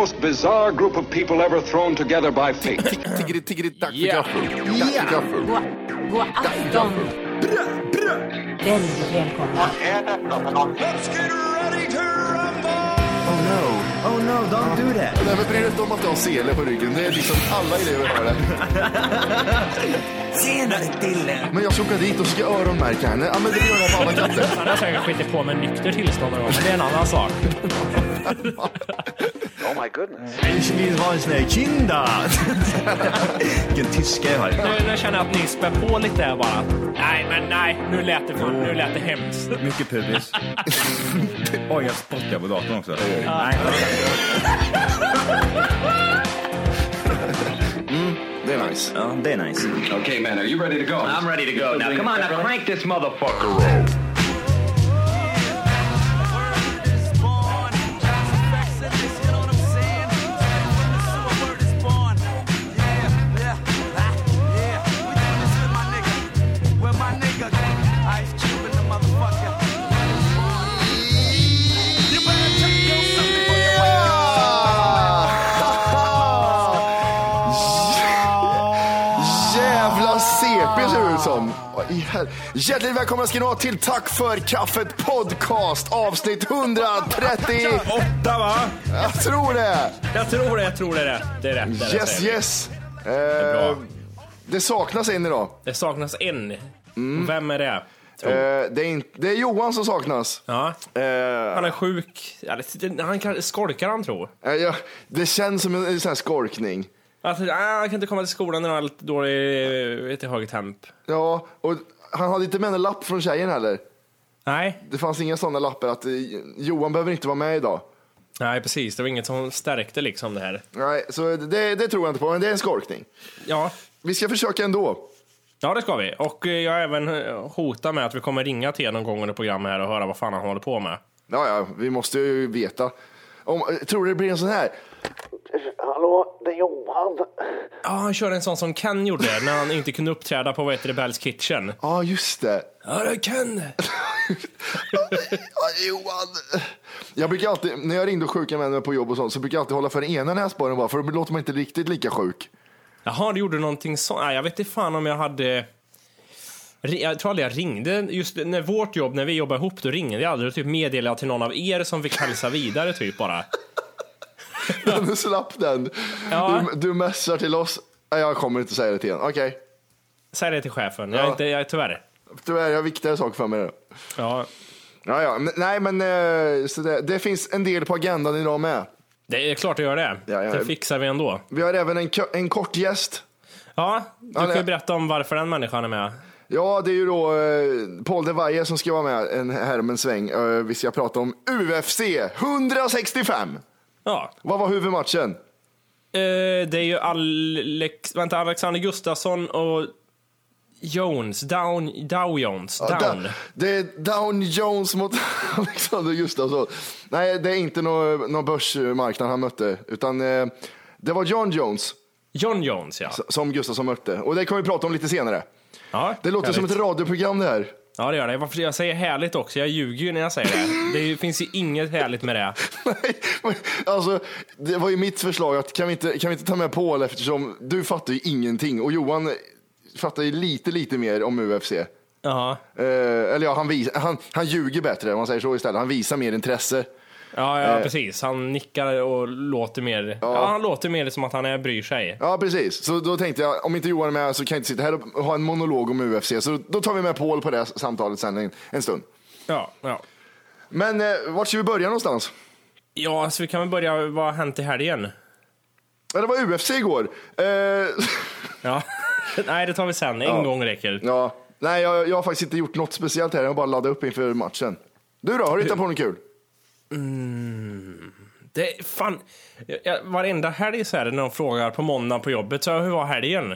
most bizarre group of people ever thrown together by fate. Tiggeri, tiggeri, dack för gaffel. Dack för gaffel. God, afton. Väldigt välkomna. Oh no, oh no, don't do that. Nej, men bry dig inte om att du har sele på ryggen. Det är liksom alla elever har det. Tjenare Dille! Men jag ska åka dit och ska öronmärka henne. Ja, men det gör jag på alla katter. Han har säkert skitit på med nykter tillstånd någon gång, men det är en annan sak. Ich vill vara en sån här kinda. Vilken tyska jag har. Nu, nu känner jag att ni spär på lite här bara. Nej, men nej, nu lät det, nu lät det hemskt. Mycket pubis. Oj, jag spottar på datorn också. Nej. Det är nice. Ja, det är nice. okay, man, are you ready to go? I'm ready to go. Now, come on, now crank this motherfucker up. Hjärtligt välkomna ska ni vara till Tack för kaffet podcast avsnitt 130. Åtta va? Jag tror det. Jag tror det, jag tror det är rätt. Det är rätt. Det, är Yes, rätt. yes. bra. Eh, det saknas en idag. det saknas en. Och Vem är det? Eh, det, är inte, det är Johan som saknas. Ja, Eh, han är sjuk. Ja, det- Han kan, skolkar han tror. eh, ja, det känns som en, en sån här skorkning. Alltså, ah, han kan inte komma till skolan när han har lite dålig, lite hög temp. Ja, och han hade inte med en lapp från tjejen heller. Nej, Det fanns inga sådana lappar att eh, Johan behöver inte vara med idag. nej precis. Det var inget som stärkte liksom det här. Nej, så det, det tror jag inte på, men det är en skorkning. Ja, Vi ska försöka ändå. Ja, det ska vi. Och eh, jag har även eh, hotat med att vi kommer ringa till någon gång under programmet här och höra vad fan han håller på med. Ja, ja, vi måste ju veta. Om, tror du det blir en sån här? Hallå, det är Johan. Ja, han kör en sån som Ken gjorde när han inte kunde uppträda på vad heter det, Bells Kitchen. Ja, just det. Ja, det är Ken! Ja, Johan. Jag brukar alltid, när jag ringde och sjuka med mig på jobb och sånt, så brukar jag alltid hålla för den ena näsborren bara, för då låter man inte riktigt lika sjuk. Jaha, du gjorde någonting sånt. Nej, jag vet inte fan om jag hade... Jag tror aldrig jag ringde. Just när vårt jobb, när vi jobbade ihop, då ringde jag aldrig och typ meddelade till någon av er som fick hälsa vidare typ bara. Du slapp den. Ja. Du, du messar till oss. Nej, jag kommer inte säga det till en. Okej, Säg det till chefen. Jag är inte, jag är tyvärr. tyvärr, jag har viktigare saker för mig. Då. Ja, Ja, ja, men, nej, men eh, det, det finns en del på agendan idag med. det är klart att göra det. Ja, ja. Det fixar vi ändå. Vi har även en, en kort gäst. Ja, du Ja, kan ju berätta om varför den människan är med. Ja, det är ju då eh, Paul de Valle som ska vara med en, här om en sväng. Eh, vi ska prata om UFC 165. Ja, Vad var huvudmatchen? Eh, det är ju Alex, vänta, Alexander Gustafsson och Jones, Down, Dow Jones, Ja, Down. da- det är Down Jones mot Alexander Gustafsson. Nej, det är inte någon nå börsmarknad han mötte, utan eh, det var John Jones John Jones, ja. som Gustafsson mötte. Och det kommer vi prata om lite senare. ja Det låter som ett radioprogram det här. Ja, det gör det. Varför jag säger härligt också. Jag ljuger ju när jag säger det. Det finns ju inget härligt med det. Nej, alltså, det var ju mitt förslag att kan vi inte, kan vi inte ta med Paul eftersom du fattar ju ingenting och Johan fattar ju lite, lite mer om UFC. Eh, Ja, eller ja, han, vis, han, han ljuger bättre om man säger så istället. Han visar mer intresse. Ja, Eh. ja precis. Han nickar och låter mer... Ja. han låter mer som att han är, bryr sig. Ja, precis. Så då tänkte jag, om inte Johan är med så kan jag inte sitta här och ha en monolog om UFC. Så då tar vi med Paul på det samtalet sen en, en stund. Ja, ja. Men eh, vart ska vi börja någonstans? Ja, så vi kan väl börja. Vad har hänt i helgen? Ja, det var UFC igår. Eh, Ja. Nej, det tar vi sen. En gång räcker. ja, nej, jag, jag har faktiskt inte gjort något speciellt här. Jag har bara laddat upp inför matchen. Du då, har du hittat på något kul? Det är fan... Jag, jag, varenda helg så är det när de frågar på måndag på jobbet, så hur var helgen?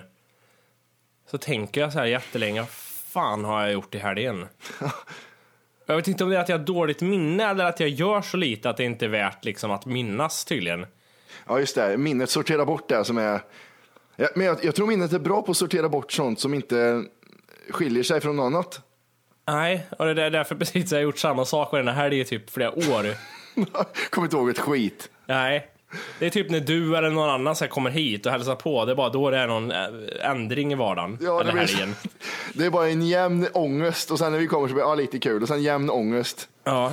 Så tänker jag så här jättelänge, fan har jag gjort i helgen? jag vet inte om det är att jag har dåligt minne eller att jag gör så lite att det inte är värt liksom att minnas tydligen. Ja, just det. Minnet sorterar bort det som är... Ja, men jag, jag tror minnet är bra på att sortera bort sånt som inte skiljer sig från något annat. Nej, och det är därför precis jag har gjort samma sak varenda helg i typ flera år. Kommer inte ihåg ett skit. Nej, Det är typ när du eller någon annan så här kommer hit och hälsar på. Det är bara då det är någon äh, ändring i vardagen. Ja, det, eller blir, helgen. det är bara en jämn ångest och sen när vi kommer så blir det ja, lite kul och sen jämn ångest. Ja.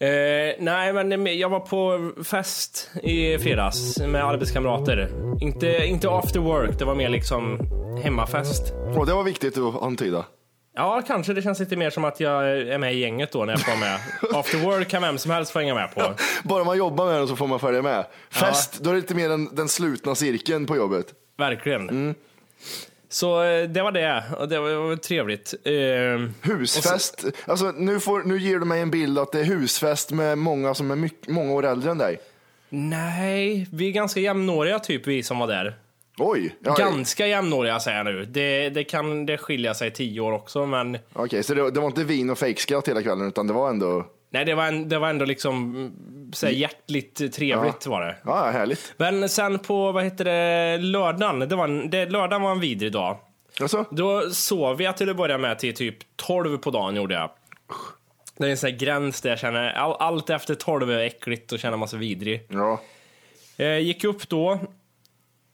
Eh, nej, men det- jag var på fest i fredags med arbetskamrater. Inte, inte after work, det var mer liksom hemmafest. Och det var viktigt att antyda. Ja, kanske. Det känns lite mer som att jag är med i gänget då när jag får med. After work kan vem som helst få hänga med på. Bara man jobbar med den så får man följa med. Fest, då är det lite mer den, den slutna cirkeln på jobbet. Verkligen. Så eh, det var det. Och det var, trevligt. Eh, Husfest. Alltså, nu, får, nu ger du mig en bild att det är husfest med många som är mycket, många år äldre än dig. nej, vi är ganska jämnåriga typ vi som var där. Oj! Ja, Ganska jämnåriga säger jag nu. Det, det kan det skilja sig tio år också, men Okej, så det, det var inte vin och fejkskratt hela kvällen utan det var ändå... nej, det var, en, det var ändå liksom så här, hjärtligt trevligt var det. Ja, härligt. Men sen på, vad heter det, lördagen, det var en, det, lördagen var en vidrig dag. Alltså, Då sov jag till att börja med till typ 12 på dagen gjorde jag. Det är en sån här gräns där jag känner, all, allt efter 12 är äckligt och känner man sig vidrig. ja. Jag gick upp då,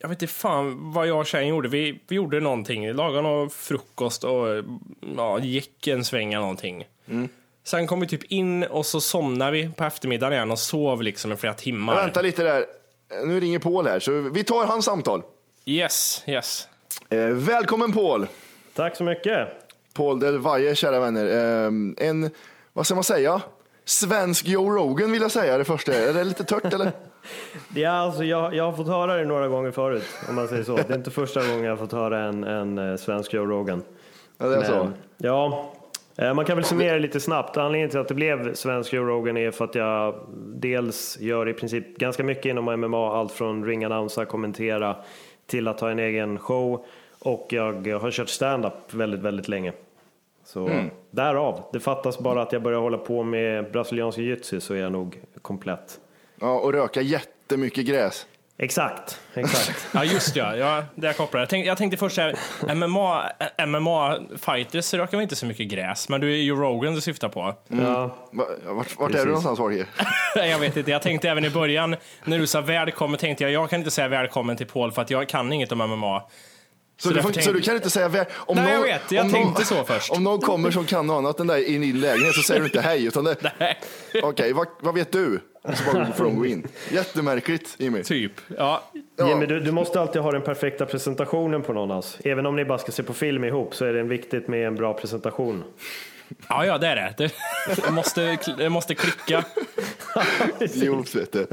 jag vet inte fan vad jag och tjejen gjorde. Vi, vi gjorde någonting, lagade någon frukost och ja, gick en sväng eller någonting. Sen kom vi typ in och så somnade vi på eftermiddagen igen och sov liksom i flera timmar. Vänta lite där. Nu ringer Paul här, så vi tar hans samtal. Yes, yes. Eh, välkommen Paul! Tack så mycket. Paul Del Valle, kära vänner. Eh, en, vad ska man säga? Svensk Joe Rogan vill jag säga det första. Är det lite tört eller? Ja, alltså, jag, jag har fått höra det några gånger förut, om man säger så. Det är inte första gången jag har fått höra en, en eh, svensk Joe Rogan. Ja, det är så. Men, ja, eh, man kan väl summera lite snabbt. Anledningen till att det blev svensk Joe Rogan är för att jag dels gör i princip ganska mycket inom MMA, allt från ringannonsa, kommentera till att ha en egen show och jag har kört stand-up väldigt, väldigt länge. Så därav. Det fattas bara att jag börjar hålla på med brasiliansk jiu-jitsu så är jag nog komplett. Ja, och röka jättemycket gräs. Exakt, exakt. Ja, just ja. ja det jag kopplar. Jag tänkte, jag tänkte först såhär, MMA, MMA-fighters röker väl inte så mycket gräs, men du är ju Rogan du syftar på. ja. Va- Vart, vart är du någonstans Jorge? jag vet inte, jag tänkte även i början när du sa välkommen, tänkte jag jag kan inte säga välkommen till Paul för att jag kan inget om MMA. Så, Så du, får, så du kan inte säga vä- om Nej, jag någon, vet. Jag tänkte så först. Om någon kommer som kan något annat än dig i din lägenhet så säger du inte hej. Utan det, Nej, Okej, vad, vad vet du? Så bara får de gå in. Jättemärkligt Jimmy. typ. Ja. Ja. Jimmy, du, du måste alltid ha den perfekta presentationen på någon. Alltså. Även om ni bara ska se på film ihop så är det viktigt med en bra presentation. Ja, ja, det är det. Det, måste, det måste klicka. Idiot vet du.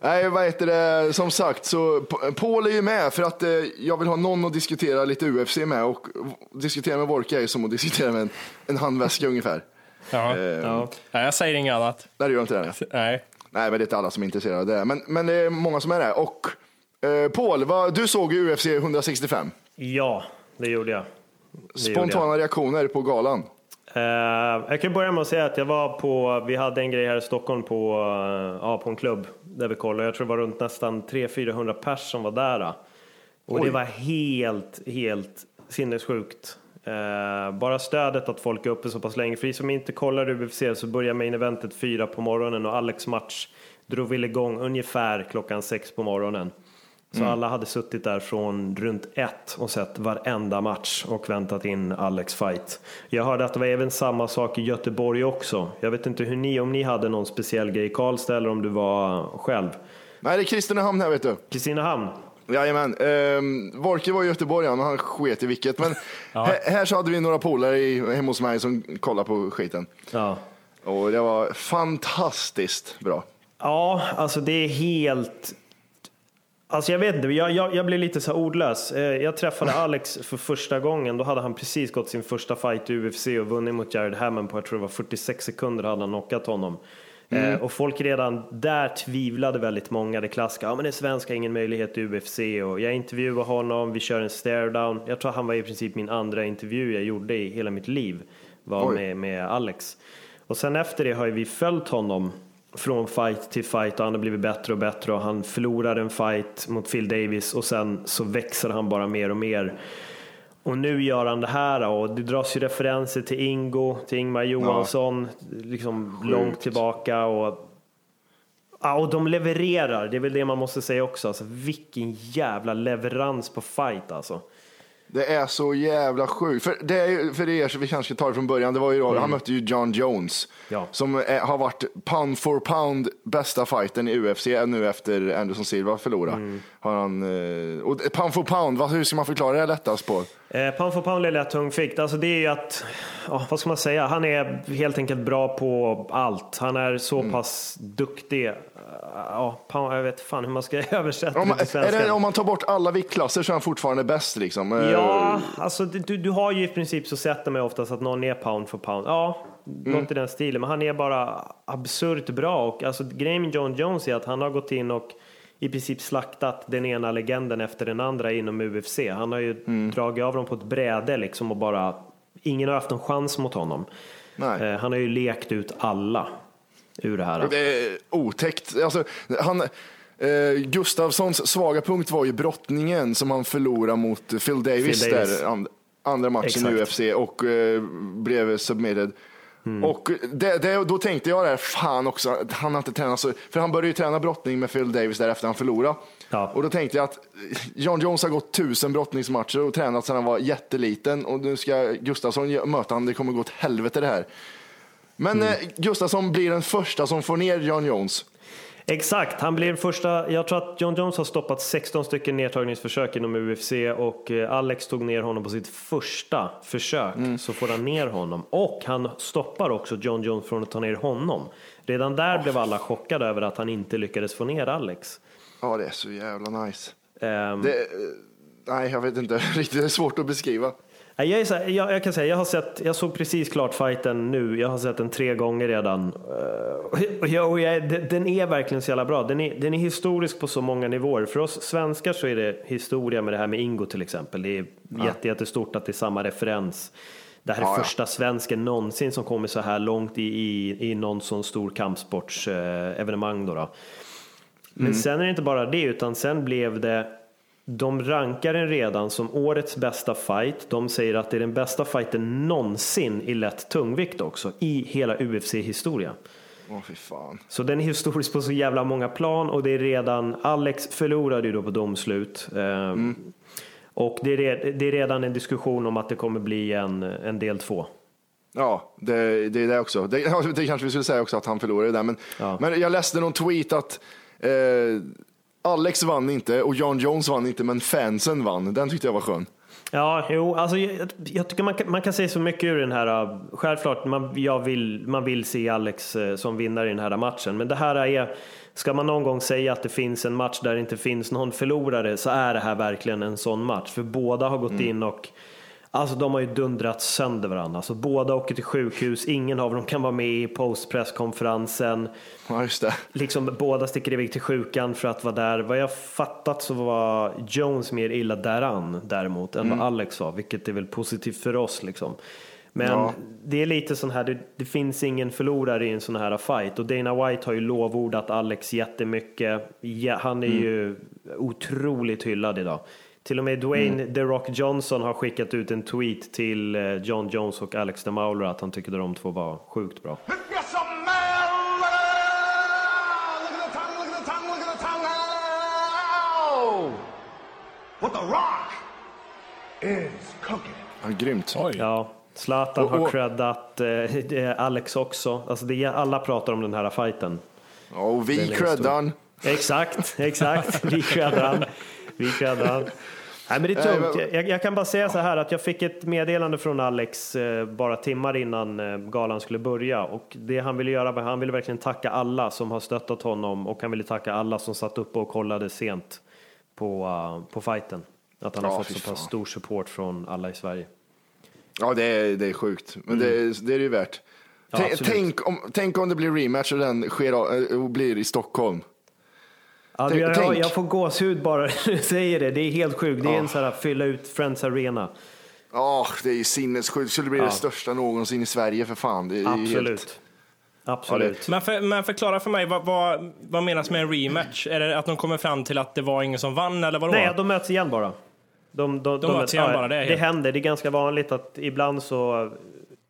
Nej, vad heter det? Som sagt, så Paul är ju med för att eh, jag vill ha någon att diskutera lite UFC med och diskutera med Vorka är som att diskutera med en, en handväska ungefär. Ja. Eh, Ja. Nej, jag säger inget annat. Nej, det gör inte det. Nej. Nej, men det är inte alla som är intresserade av det. Men, men det är många som är det. Och eh, Paul, vad, du såg ju UFC 165. ja, det gjorde jag. Det gjorde Spontana reaktioner på galan. Eh, jag kan börja med att säga att jag var på, vi hade en grej här i Stockholm på, eh, ja, på en klubb där vi kollade. Jag tror det var runt nästan 300-400 pers som var där. Och Oj. det var helt, helt sinnessjukt. Eh, bara stödet att folk är uppe så pass länge. För som inte kollar UFC så börjar main eventet fyra på morgonen och Alex match drog väl igång ungefär klockan sex på morgonen. Så alla hade suttit där från runt ett och sett varenda match och väntat in Alex fight. Jag hörde att det var även samma sak i Göteborg också. Jag vet inte hur ni, om ni hade någon speciell grej i Karlstad eller om du var själv. Nej, det är Kristinehamn här vet du. Kristinehamn. Jajamän. Um, Vorke var i Göteborg, ja, men han sket i vilket. Men här, här så hade vi några polare hemma hos mig som kollade på skiten. Ja. Och det var fantastiskt bra. Ja, alltså det är helt... Alltså jag vet inte, jag, jag, jag blev lite så här ordlös. Eh, Jag träffade Alex för första gången, då hade han precis gått sin första fight i UFC och vunnit mot Jared Hammond på, jag tror det var 46 sekunder hade han knockat honom. Eh, och folk redan där tvivlade väldigt många, det klassiska, ja men det är svenska, ingen möjlighet i UFC och jag intervjuade honom, vi kör en stare down. Jag tror han var i princip min andra intervju jag gjorde i hela mitt liv, var med, med Alex. Och sen efter det har vi följt honom från fight till fight och han har blivit bättre och bättre och han förlorar en fight mot Phil Davis och sen så växer han bara mer och mer. Och nu gör han det här och det dras ju referenser till Ingo, till Ingmar Johansson, liksom långt tillbaka och Ja, och de levererar, det är väl det man måste säga också. Alltså, vilken jävla leverans på fight alltså. Det är så jävla sjukt. För, det är, ju- för er som vi kanske ska ta det från början, det var ju då, han mötte ju John Jones. Ja. Som är, har varit pound for pound bästa fighten i UFC nu efter Anderson Silva förlorade. Har han, eh, och pound for pound, vad, hur ska man förklara det lättast på? Eh, pound for pound lätt tungfikt. Alltså det är ju att, ja, vad ska man säga, han är helt enkelt bra på allt. Han är så pass duktig. Eh, Ja, pound, jag vet fan hur man ska översätta Om, det till svenska. det, om man tar bort alla viktklasser så är han fortfarande bäst liksom. Eh, Ja, alltså du, du har ju i princip så sätter man ju oftast att någon är pound for pound. Ja, något i den stilen. Men han är bara absurt bra. Och alltså, grejen med John Jones är att han har gått in och i princip slaktat den ena legenden efter den andra inom UFC. Han har ju dragit av dem på ett bräde liksom och bara... Ingen har haft en chans mot honom. Nej. Eh, han har ju lekt ut alla ur det här. Det är otäckt. Alltså, han, eh, Gustafssons svaga punkt var ju brottningen som han förlorade mot Phil Davis, Phil Davis. där and, andra matchen i Exakt. UFC och eh, blev submitted. Mm. Och det, det, då tänkte jag där, fan också, han har inte tränat så, för han började ju träna brottning med Phil Davis där efter han förlorade. Ja. Och då tänkte jag att John Jones har gått tusen brottningsmatcher och tränat sedan han var jätteliten och nu ska Gustafsson möta honom, det kommer gå åt helvete det här. Men Mm. eh, Gustafsson blir den första som får ner John Jones. Exakt, han blir den första. Jag tror att John Jones har stoppat 16 stycken nedtagningsförsök inom UFC och eh, Alex tog ner honom på sitt första försök. Så får han ner honom och han stoppar också John Jones från att ta ner honom. Redan där blev alla chockade över att han inte lyckades få ner Alex. Ja, det är så jävla nice. Ehm, Det, eh, nej, jag vet inte riktigt. Det är svårt att beskriva. Jag, är så här, jag, jag kan säga, jag har sett, jag såg precis klart fighten nu. Jag har sett den tre gånger redan. Eh, Och jag, och jag, den- är verkligen så jävla bra. Den är, den är historisk på så många nivåer. För oss svenskar så är det historia med det här med Ingo till exempel. Det är jätte, jättestort att det är samma referens. Det här är Ja, ja. första svensken någonsin som kommer så här långt i, i, i någon sån stor kampsportsevenemang. Eh, då då. Men Mm. sen är det inte bara det, utan sen blev det de rankar den redan som årets bästa fight. De säger att det är den bästa fighten någonsin i lätt tungvikt också, i hela UFC-historia. Åh, fy fan. Så den är historisk på så jävla många plan och det är redan, Alex förlorade ju då på domslut. Eh, Och det är, det är redan en diskussion om att det kommer bli en, en del två. Ja, det, det är det också. Det, det kanske vi skulle säga också att han förlorade där. Men, Ja. men jag läste någon tweet att eh, Alex vann inte och John Jones vann inte, men fansen vann. Den tyckte jag var skön. Ja, jo, alltså jag, jag tycker man kan, man kan säga så mycket ur den här. äh, Självklart, man, jag vill, man vill se Alex eh, som vinnare i den här matchen. Men det här är, ska man någon gång säga att det finns en match där det inte finns någon förlorare så är det här verkligen en sån match. För båda har gått in och Alltså de har ju dundrat sönder varandra. Alltså båda åker till sjukhus, ingen av dem kan vara med i postpresskonferensen. Ja, just det. Liksom båda sticker iväg till sjukan för att vara där. Vad jag fattat så var Jones mer illa däran däremot än vad Alex var, vilket är väl positivt för oss liksom. Men Ja. det är lite sån här, det, det finns ingen förlorare i en sån här fight och Dana White har ju lovordat Alex jättemycket. Ja, han är ju otroligt hyllad idag. Till och med Dwayne The Rock Johnson har skickat ut en tweet till eh, John Jones och Alex DeMauler att han tyckte de två var sjukt bra. Ja, grymt. Oj. Ja, Zlatan Och- har creddat eh, Alex också. Alltså det, är- alla pratar om den här fighten. Ja, och vi creddar. Exakt, exakt. Vi creddar. Vi han. Nej, men det är tungt. Jag, jag kan bara säga så här att jag fick ett meddelande från Alex eh, bara timmar innan eh, galan skulle börja och det han ville göra var han ville verkligen tacka alla som har stöttat honom och han ville tacka alla som satt uppe och kollade sent på, uh, på fighten. Att han Ja, har fått så pass stor support från alla i Sverige. Ja, det är, det är sjukt. Men det, är- det är det ju värt. Mm. Ja, tänk, om, tänk om det blir rematch och den sker, eh, och blir i Stockholm. Ja, jag, jag får gåshud bara när du säger det. Det är helt sjukt. Det är en sån här fylla ut Friends Arena. Ja, det är ju sinnessjukt. Det skulle bli Ja. det största någonsin i Sverige för fan. Det är ju Absolut. Helt... Absolut. Men, för, men förklara för mig, vad, vad, vad menas med en rematch? Är det att de kommer fram till att det var ingen som vann eller vadå? Nej, de möts igen bara. De, de, De möts igen bara, det är det helt- händer. Det är ganska vanligt att ibland så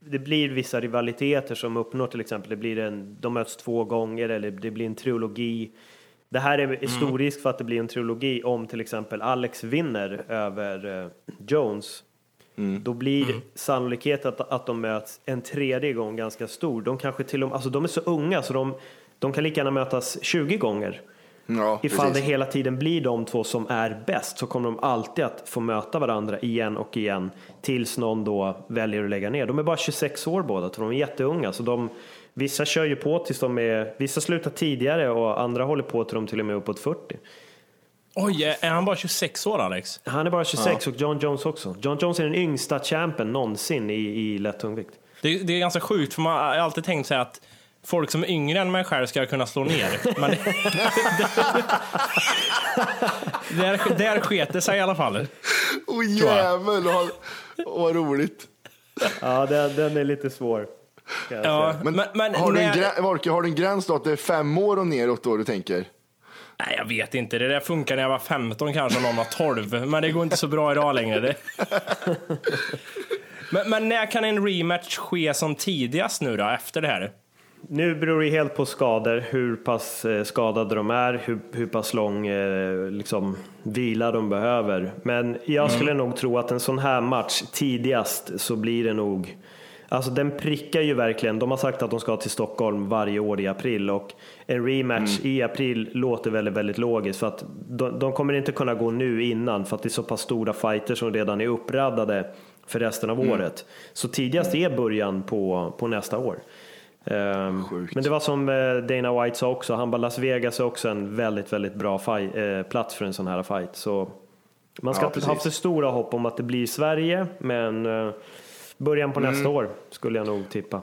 det blir vissa rivaliteter som uppnår till exempel, det blir en, de möts två gånger eller det blir en trilogi. Det här är, är stor risk för att det blir en trilogi om till exempel Alex vinner över eh, Jones. Då blir sannolikheten att, att de möts en tredje gång ganska stor. De kanske till och med, alltså de är så unga så de, de kan lika gärna mötas 20 gånger. Ja, Ifall precis. det hela tiden blir de två som är bäst så kommer de alltid att få möta varandra igen och igen tills någon då väljer att lägga ner. De är bara 26 år båda två, de är jätteunga. Så de, vissa kör ju på tills de är, vissa slutar tidigare och andra håller på till de till och med uppåt 40. Oj, är han bara 26 år Alex? Han är bara 26 och John Jones också. John Jones är den yngsta champen någonsin i, i lätt tungvikt. Det, det är ganska sjukt för man har alltid tänkt sig att folk som är yngre än mig själv ska kunna slå ner. Men det, där, där sket det sig i alla fall. Åh jag. jävel, vad, vad roligt. Ja, den, den är lite svår. Jag Ja. Men, men, men har, du en grä- Volke, har du en gräns då att det är fem år och neråt då du tänker? Nej, jag vet inte. Det där funkar när jag var 15 kanske, någon var 12. Men det går inte så bra idag längre. Det. Men, men när kan en rematch ske som tidigast nu då, efter det här? Nu beror det helt på skador, hur pass eh, skadade de är, hur, hur pass lång eh, liksom, vila de behöver. Men jag skulle nog tro att en sån här match tidigast så blir det nog Alltså den prickar ju verkligen. De har sagt att de ska till Stockholm varje år i april och en rematch i april låter väldigt, väldigt logiskt för att de, de kommer inte kunna gå nu innan för att det är så pass stora fighter som redan är uppraddade för resten av året. Så tidigast är början på, på nästa år. Ehm, Sjukt. men det var som eh, Dana White sa också, han bara Las Vegas är också en väldigt, väldigt bra fight, eh, plats för en sån här fight. Så man ska Ja, inte ha för stora hopp om att det blir Sverige, men eh, början på nästa år skulle jag nog tippa.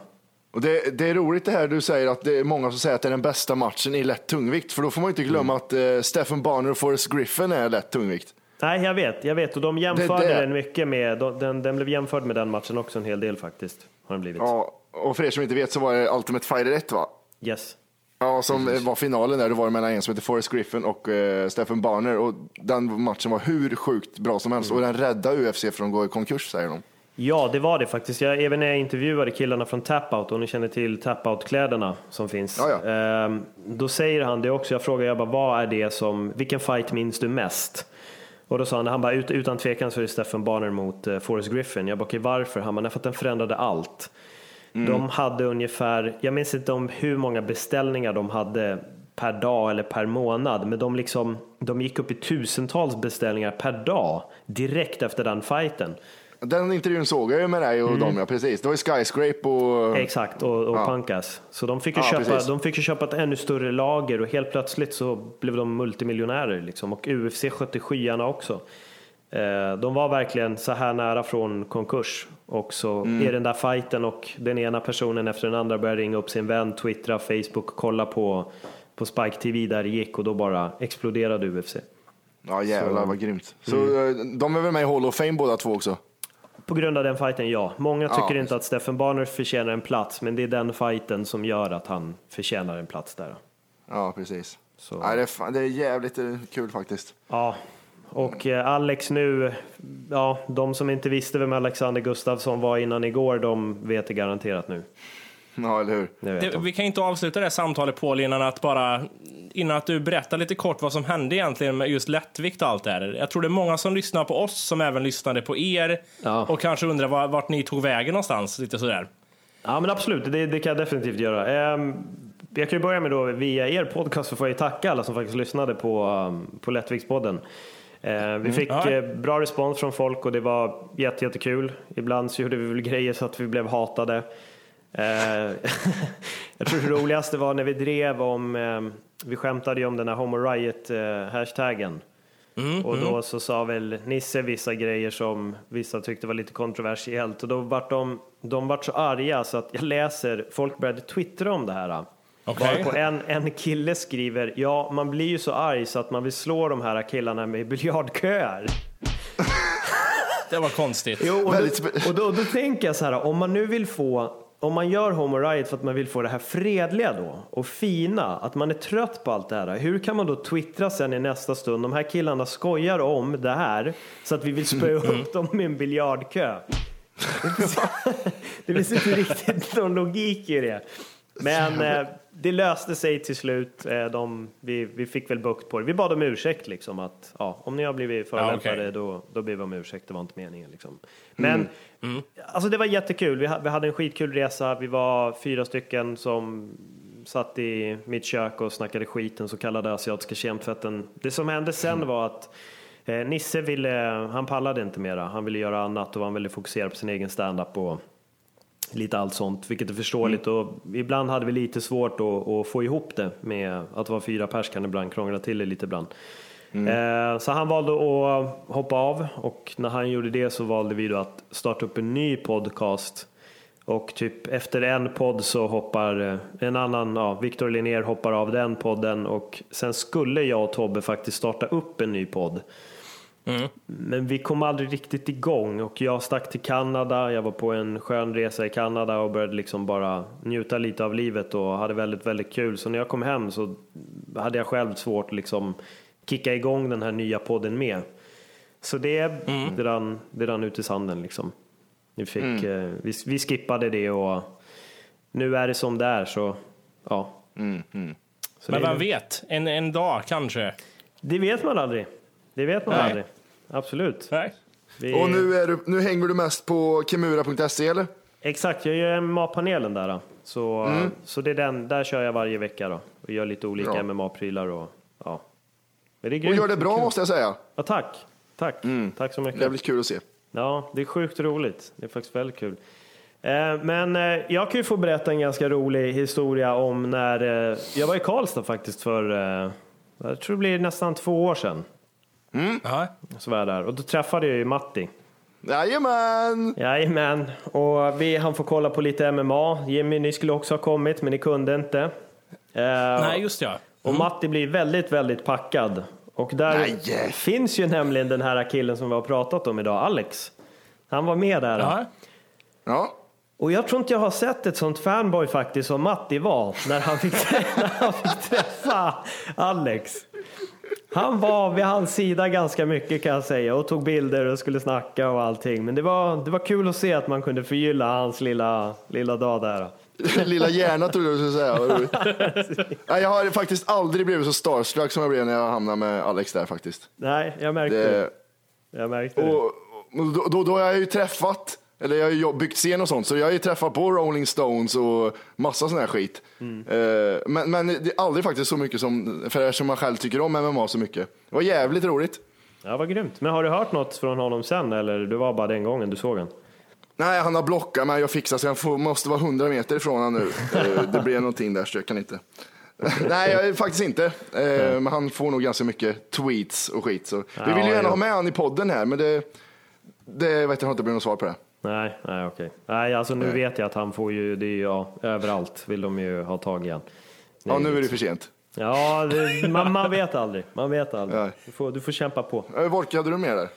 Och det, det är roligt det här du säger att det är många som säger att det är den bästa matchen i lätt tungvikt. För då får man inte glömma att eh, Stephen Barner och Forrest Griffin är lätt tungvikt. Nej, jag vet, jag vet och de jämförde Det- det- den mycket med, de- den, den blev jämförd med den matchen också en hel del faktiskt. Har den blivit. Ja, och för er som inte vet så var det Ultimate Fighter 1 va? Yes. Ja, som eh, var finalen där. Det var mellan en som heter Forrest Griffin och eh, Stephen Barner. Och den matchen var hur sjukt bra som helst. Och den räddade UFC från att gå i konkurs säger de. Ja, det var det faktiskt. Jag, även när jag intervjuade killarna från Tapout, och ni känner till Tapout-kläderna som finns. Ja, ja. Ehm, då säger han det också. Jag frågar jag bara, vad är det som, vilken fight minns du mest? Och då sa han, han bara, ut, utan tvekan så är det Stephen Barner mot uh, Forrest Griffin. Jag bara, okej varför? Han bara, "Nej, för att den förändrade allt. De hade ungefär, jag minns inte om hur många beställningar de hade per dag eller per månad, men de, liksom, de gick upp i tusentals beställningar per dag direkt efter den fighten. Den intervjun såg jag ju med dig och dem, ja precis. Det var ju Skyscrape och... Exakt, och, och Ja. Punkas. Så de fick, ju Ja, köpa, precis. de fick ju köpa ett ännu större lager och helt plötsligt så blev de multimiljonärer. Liksom. Och UFC skötte skyarna också. Eh, De var verkligen så här nära från konkurs. Och så Mm. är den där fighten och den ena personen efter den andra börjar ringa upp sin vän, twittra, Facebook, kolla på, på Spike TV där det gick och då bara exploderade UFC. Ja jävlar vad grymt. Så Mm. eh, de är väl med i Hall of Fame båda två också? På grund av den fighten, ja. Många tycker Ja. inte att Stephen Barner förtjänar en plats, men det är den fighten som gör att han förtjänar en plats där. Ja precis. Så. Nej, det, är det är jävligt eh, kul faktiskt. Ja, och eh, Alex nu, ja, de som inte visste vem Alexander Gustafsson var innan igår, de vet det garanterat nu. Ja eller hur. Det vi kan inte avsluta det här samtalet Paul innan att bara innan att du berättar lite kort vad som hände egentligen med just lättvikt och allt det här. Jag tror det är många som lyssnar på oss som även lyssnade på er Ja. och kanske undrar var, vart ni tog vägen någonstans. Lite sådär. Ja, men absolut, det, det kan jag definitivt göra. Ehm, jag kan ju börja med då, via er podcast så får jag ju tacka alla som faktiskt lyssnade på, um, på Lättviktspodden. Eh, vi fick Ja. eh, bra respons från folk och det var jätte, jättekul. Ibland så gjorde vi väl grejer så att vi blev hatade. Eh, jag tror det roligaste var när vi drev om, eh, vi skämtade ju om den här Homo Riot-hashtaggen. och då så sa väl Nisse vissa grejer som vissa tyckte var lite kontroversiellt och då vart de, de vart så arga så att jag läser, folk började twittra om det här. Okej. Varpå en, en kille skriver, ja man blir ju så arg så att man vill slå de här killarna med biljardköer. Det var konstigt. Jo, och, då, och då, då tänker jag så här, om man nu vill få, om man gör Homo Riot för att man vill få det här fredliga då och fina, att man är trött på allt det här. Hur kan man då twittra sen i nästa stund, de här killarna skojar om det här så att vi vill spöa upp dem med en biljardkö. Det finns inte riktigt någon logik i det. Men eh, det löste sig till slut. Eh, de, vi, vi fick väl bukt på det. Vi bad om ursäkt liksom att ja, om ni har blivit förolämpade okej. då, då ber vi om ursäkt. Det var inte meningen liksom. Men alltså det var jättekul. Vi, vi hade en skitkul resa. Vi var fyra stycken som satt i mitt kök och snackade skit, den så kallade asiatiska kemtvätten. Det som hände sen var att eh, Nisse ville, han pallade inte mera. Han ville göra annat och han ville fokusera på sin egen standup och lite allt sånt, vilket är förståeligt. Och ibland hade vi lite svårt att, att få ihop det med att vara fyra pers kan ibland krångla till det lite ibland. Eh, så han valde att hoppa av och när han gjorde det så valde vi då att starta upp en ny podcast. Och typ efter en podd så hoppar eh, en annan, ja, Victor Linnér hoppar av den podden och sen skulle jag och Tobbe faktiskt starta upp en ny podd. Men vi kom aldrig riktigt igång och jag stack till Kanada. Jag var på en skön resa i Kanada och började liksom bara njuta lite av livet och hade väldigt, väldigt kul. Så när jag kom hem så hade jag själv svårt att liksom kicka igång den här nya podden med. Så det, det, rann, det rann ut i sanden liksom. Vi, fick, eh, vi, vi skippade det och nu är det som det är så ja. Så Men det, vem vet? En, en dag kanske. det vet man aldrig. Det vet man Nej. aldrig. Absolut. Nej. Vi- Och nu, är du, nu hänger du mest på kimura.se eller? Exakt, jag gör MMA-panelen där. då. Så, Mm. så det är den, där kör jag varje vecka då. Och gör lite olika. MMA-prylar och ja. Men det är Och gör det bra måste jag säga. Ja, tack. Tack. Tack så mycket. Jävligt kul att se. Ja, det är sjukt roligt. Det är faktiskt väldigt kul. Eh, Men eh, jag kan ju få berätta en ganska rolig historia om när eh, jag var i Karlstad faktiskt för, jag tror det blir nästan två år sedan. Ja. Så var jag där och då träffade jag ju Matti. Jajamän! Jajamän, och vi han får kolla på lite MMA. Jimmy, ni skulle också ha kommit, men ni kunde inte. Eh, Nej, just ja. Och Matti blir väldigt, väldigt packad. Och där Nej. finns ju nämligen den här killen som vi har pratat om idag, Alex. Han var med där. Ja. Ja. Och jag tror inte jag har sett ett sånt fanboy faktiskt som Matti var när han fick, när han fick träffa Alex. Han var vid hans sida ganska mycket kan jag säga och tog bilder och skulle snacka och allting. Men det var, det var kul att se att man kunde förgylla hans lilla, lilla dag där. Lilla hjärna trodde jag du skulle säga. Nej, jag har faktiskt aldrig blivit så starstruck som jag blev när jag hamnade med Alex där faktiskt. Nej, jag märkte det. Det, Jag märkte det. och, och då, då, då har jag ju träffat, eller jag har byggt scen och sånt, så jag har ju träffat på Rolling Stones och massa sån här skit. Eh, men, men det är aldrig faktiskt så mycket som, för eftersom man själv tycker om MMA så mycket. Det var jävligt roligt. Ja, vad grymt. Men har du hört något från honom sen eller du var bara den gången du såg honom? Nej, han har blockat mig och fixat så jag får, måste vara 100 meter ifrån honom nu. Eh, det blir någonting där så jag kan inte. Nej, jag, faktiskt inte. Eh, men han får nog ganska mycket tweets och skit. Så. Vi vill ju gärna ha med han i podden här, men det, det vet jag inte blivit något svar på det. Nej, nej okej. Nej, alltså nu vet jag att han får ju, det är ju, ja, överallt vill de ju ha tag i han. Ja, nu är det för sent. Ja, det, man, man vet aldrig. Man vet aldrig. Nej. Du får, du får kämpa på. Eh, Volke, hade du med där?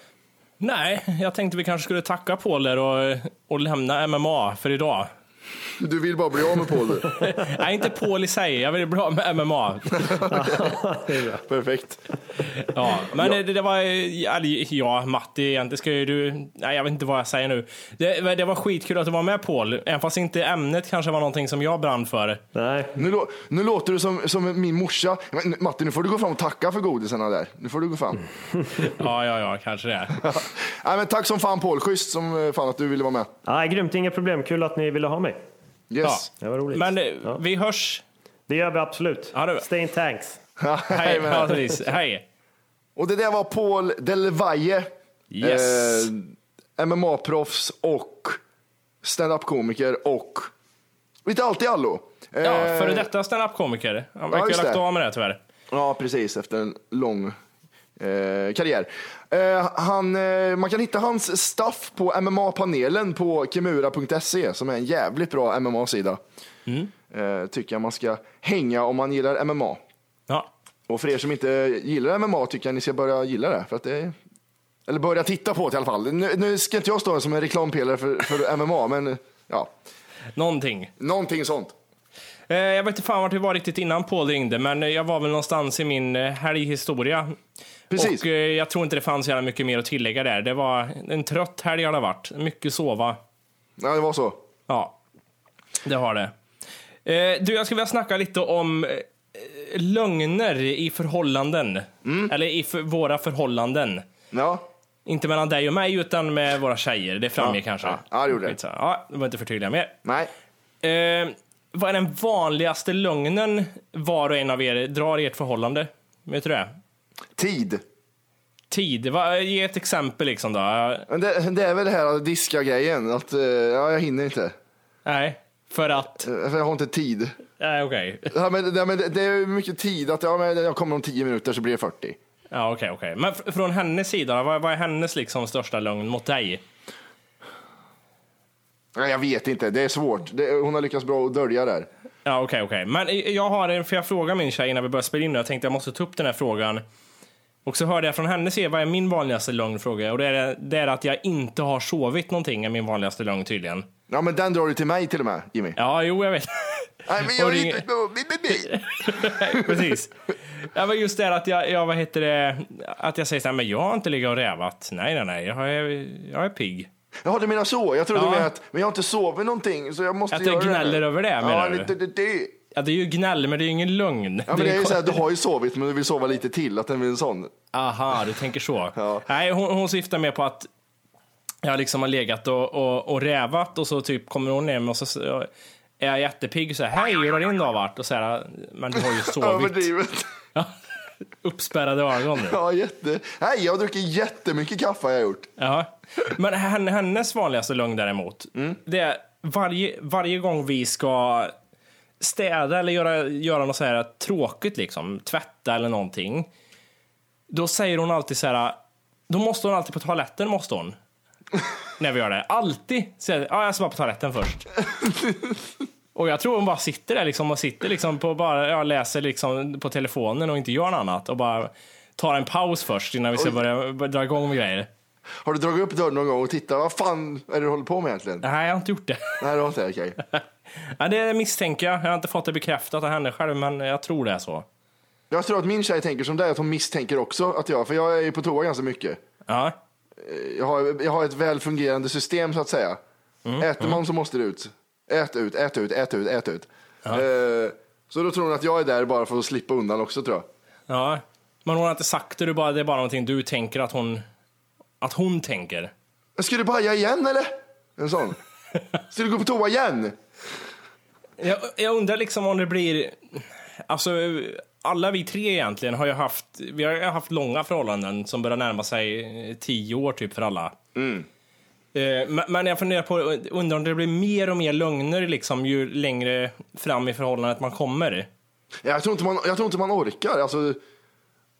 Nej, jag tänkte vi kanske skulle tacka där och, och lämna MMA för idag. Du vill bara bli av med Paul du. Nej, inte Paul i sig. Jag vill bli av med MMA. Perfekt. Ja, men Det, det var... Ja, Matti, egentligen ska ju du... Nej, jag vet inte vad jag säger nu. Det, det var skitkul att du var med Paul, även fast inte ämnet kanske var någonting som jag brann för. Nej, Nu, nu låter du som, som min morsa. Men, Matti, nu får du gå fram och tacka för godisarna där. Nu får du gå fram. Ja, ja, ja, kanske det. Nej, men tack som fan Paul. Schysst som eh, fan att du ville vara med. ah, grymt. Inga problem. Kul att ni ville ha mig. Yes. Det var roligt. Men eh, Ja. vi hörs. Det gör vi absolut. Ja, det- Stay in tanks. Hej, ja, precis. Hej. Och det där var Paul Del Valle. Yes. Eh, MMA-proffs och stand-up-komiker och lite allt i allo. Eh, Ja, före detta standup-komiker. Han verkar ha lagt av med det tyvärr. Ja, precis. Efter en lång eh, karriär. Eh, han, eh, man kan hitta hans stuff på MMA-panelen på kimura.se som är en jävligt bra MMA-sida. Eh, tycker jag man ska hänga om man gillar MMA. Ja. Och för er som inte gillar MMA tycker jag ni ska börja gilla det. För att det är... Eller börja titta på det i alla fall. Nu, nu ska inte jag stå som en reklampelare för, för MMA, men ja, Någonting. någonting sånt. Eh, jag vet inte fan vart vi var riktigt innan Paul ringde, men jag var väl någonstans i min eh, helghistoria. Precis. Och eh, jag tror inte det fanns så jävla mycket mer att tillägga där. Det var en trött helg har det varit. Mycket sova. Ja, det var så. Ja, det har det. Eh, du, jag skulle vilja snacka lite om eh, lögner i förhållanden. Eller i för, våra förhållanden. Ja. Inte mellan dig och mig, utan med våra tjejer. Det framgick Ja, kanske. ja. Ja, det gjorde det. Ja, det var inte förtydliga mer. Nej. Eh, vad är den vanligaste lögnen var och en av er drar i ert förhållande? Vet du det? Tid. Tid. Va, ge ett exempel liksom då. Ja, Men det, det är väl det här att diska grejen. Att, eh, ja, jag hinner inte. Nej, för att... Eh, För jag har inte tid. Nej, okej. Ja, men, det, men det- det är mycket tid. Att ja, men jag kommer om 10 minuter så blir det 40. Ja, okej, okej. Men fr- från hennes sida, vad, vad är hennes liksom största lögn mot dig? Nej, jag vet inte. Det är svårt. Det, hon har lyckats bra att dölja där. Ja, okej, okej. Men i- jag har en, för jag frågade min tjej innan vi började spela in och jag tänkte jag måste ta upp den här frågan. Och så hörde jag från henne se vad är min vanligaste lögn fråga och det är, det är att jag inte har sovit någonting är min vanligaste lögn tydligen. Ja, men den drar du till mig till och med, Jimmy. Ja, jo, jag vet. Nej, men jag ringer- inte... Precis. Ja, men just det här att jag, jag, vad heter det, att jag säger så här, men jag har inte legat och rävat. Nej, nej, nej, jag är, jag är pigg. Jaha, du menar så. Jag trodde Ja. du menade att men jag har inte sovit någonting så jag måste Att göra gnäller det. över det, ja, menar du? Det, det, det. Ja, det är ju gnäll, men det är ju ingen lögn. Ja, men det är ju så här, du har ju sovit men du vill sova lite till. Att den blir en sån. Aha, du tänker så. Ja. Nej, hon, hon syftar mer på att jag liksom har legat och, och, och rävat och så typ kommer hon hem och så så är jag jättepigg och säger hej, hur har din dag varit? Och så här, men du har ju sovit. Överdrivet. Uppspärrade ögon nu. Ja, jätte. Nej, jag har druckit jättemycket kaffe har jag gjort. Ja. Men henne- hennes vanligaste lögn däremot, Mm. det är varje, varje gång vi ska städa eller göra, göra något så här tråkigt, liksom, tvätta eller någonting, då säger hon alltid så här, då måste hon alltid på toaletten, måste hon. När vi gör det. Alltid säger ja, jag ska bara på toaletten först. Och jag tror hon bara sitter där liksom och sitter liksom på bara, ja, läser liksom på telefonen och inte gör något annat och bara tar en paus först innan vi ska börja, börja dra igång med grejer. Har du dragit upp dörren någon gång och tittat? Vad fan är det du håller på med egentligen? Nej, jag har inte gjort det. Nej, det har inte okej. Ja, det misstänker jag. Jag har inte fått det bekräftat av henne själv, men jag tror det är så. Jag tror att min tjej tänker som dig, att hon misstänker också att jag, för jag är ju på toa ganska mycket. Ja, Jag har, jag har ett väl fungerande system så att säga. Mm, Äter man så måste det ut. Ät ut, ät ut, ät ut, ät ut. Eh, så då tror hon att jag är där bara för att slippa undan också tror jag. ja. Men hon har inte sagt det, du bara, det är bara någonting du tänker att hon, att hon tänker. Ska du baja igen eller? En sån. Ska du gå på toa igen? Jag, jag undrar liksom om det blir... Alltså, alla vi tre egentligen har ju haft, vi har haft långa förhållanden som börjar närma sig tio år typ för alla. Eh, men- Men jag funderar på, undrar om det blir mer och mer lögner liksom ju längre fram i förhållandet man kommer. Jag tror inte man, jag tror inte man orkar. Alltså,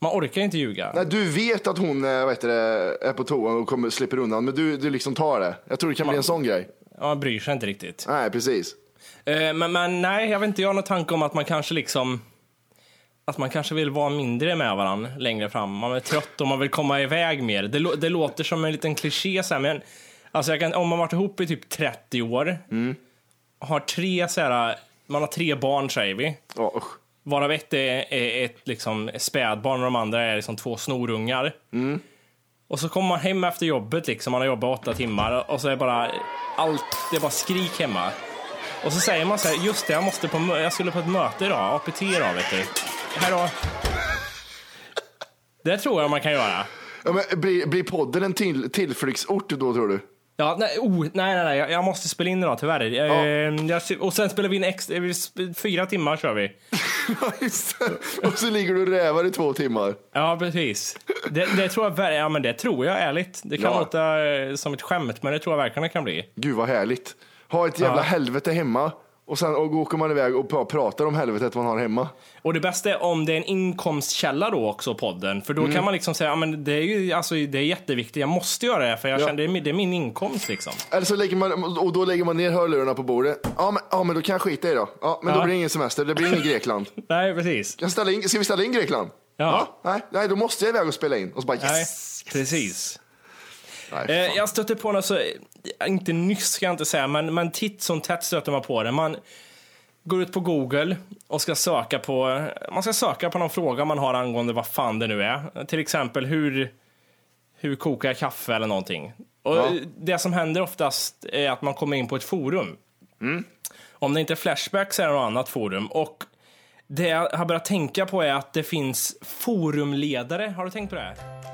Man orkar inte ljuga. nej, du vet att hon eh, vad heter det, är på toa och kommer, slipper undan, men du, du liksom tar det. Jag tror det kan bli en sån grej. Ja, Man bryr sig inte riktigt. Nej, precis. Eh, Men, men nej, jag vet inte, jag har någon tanke om att man kanske liksom att man kanske vill vara mindre med varandra längre fram. Man är trött och man vill komma iväg mer. Det, det låter som en liten kliché så här, men alltså kan, om man varit ihop i typ 30 år, har tre så här, man har tre barn säger vi, usch. varav ett är, är ett liksom spädbarn och de andra är liksom två snorungar. Och så kommer man hem efter jobbet, liksom, man har jobbat åtta timmar och så är bara allt, det är bara skrik hemma. Och så säger man så här, just det, jag, måste på, jag skulle på ett möte idag, APT idag vet du. Här då. Det tror jag man kan göra. Ja, men blir, blir podden en till, tillflyktsort då tror du? Ja, nej, oh, nej, nej, nej, jag- måste spela in idag tyvärr. Eh, jag, och sen spelar vi in extra, sp- fyra timmar kör vi. Ja, och så ligger du och rävar i två timmar. Ja, precis. Det, det tror jag, ja, men det tror jag ärligt. Det kan Ja. låta eh, som ett skämt, men det tror jag verkligen det kan bli. Gud vad härligt. Ha ett jävla Ja. helvete hemma och sen och åker man iväg och pratar om helvetet man har hemma. Och det bästa är om det är en inkomstkälla då också, podden. För då Mm. kan man liksom säga, ja men det är ju alltså, det är jätteviktigt, jag måste göra det för jag Ja. känner det är, min- det är min inkomst liksom. Eller så lägger man, och då lägger man ner hörlurarna på bordet. Ja men, ja, men då kan jag skita i då. Ja, men Ja. då blir det ingen semester, det blir ingen Grekland. Nej, precis. Kan ställa in, ska vi ställa in Grekland? Ja. nej, nej, då måste jag iväg och spela in. Och så bara Nej, yes! precis. Nej, Eh, fan. jag stötte på något så, inte nyss ska jag inte säga, men, men titt som tätt stöter man på det. Man går ut på Google och ska söka på, man ska söka på någon fråga man har angående vad fan det nu är. Till exempel hur, hur kokar jag kaffe eller någonting. Och Ja. Det som händer oftast är att man kommer in på ett forum. Mm. Om det inte är Flashback så är det något annat forum. Och det jag har börjat tänka på är att det finns forumledare. Har du tänkt på det? här?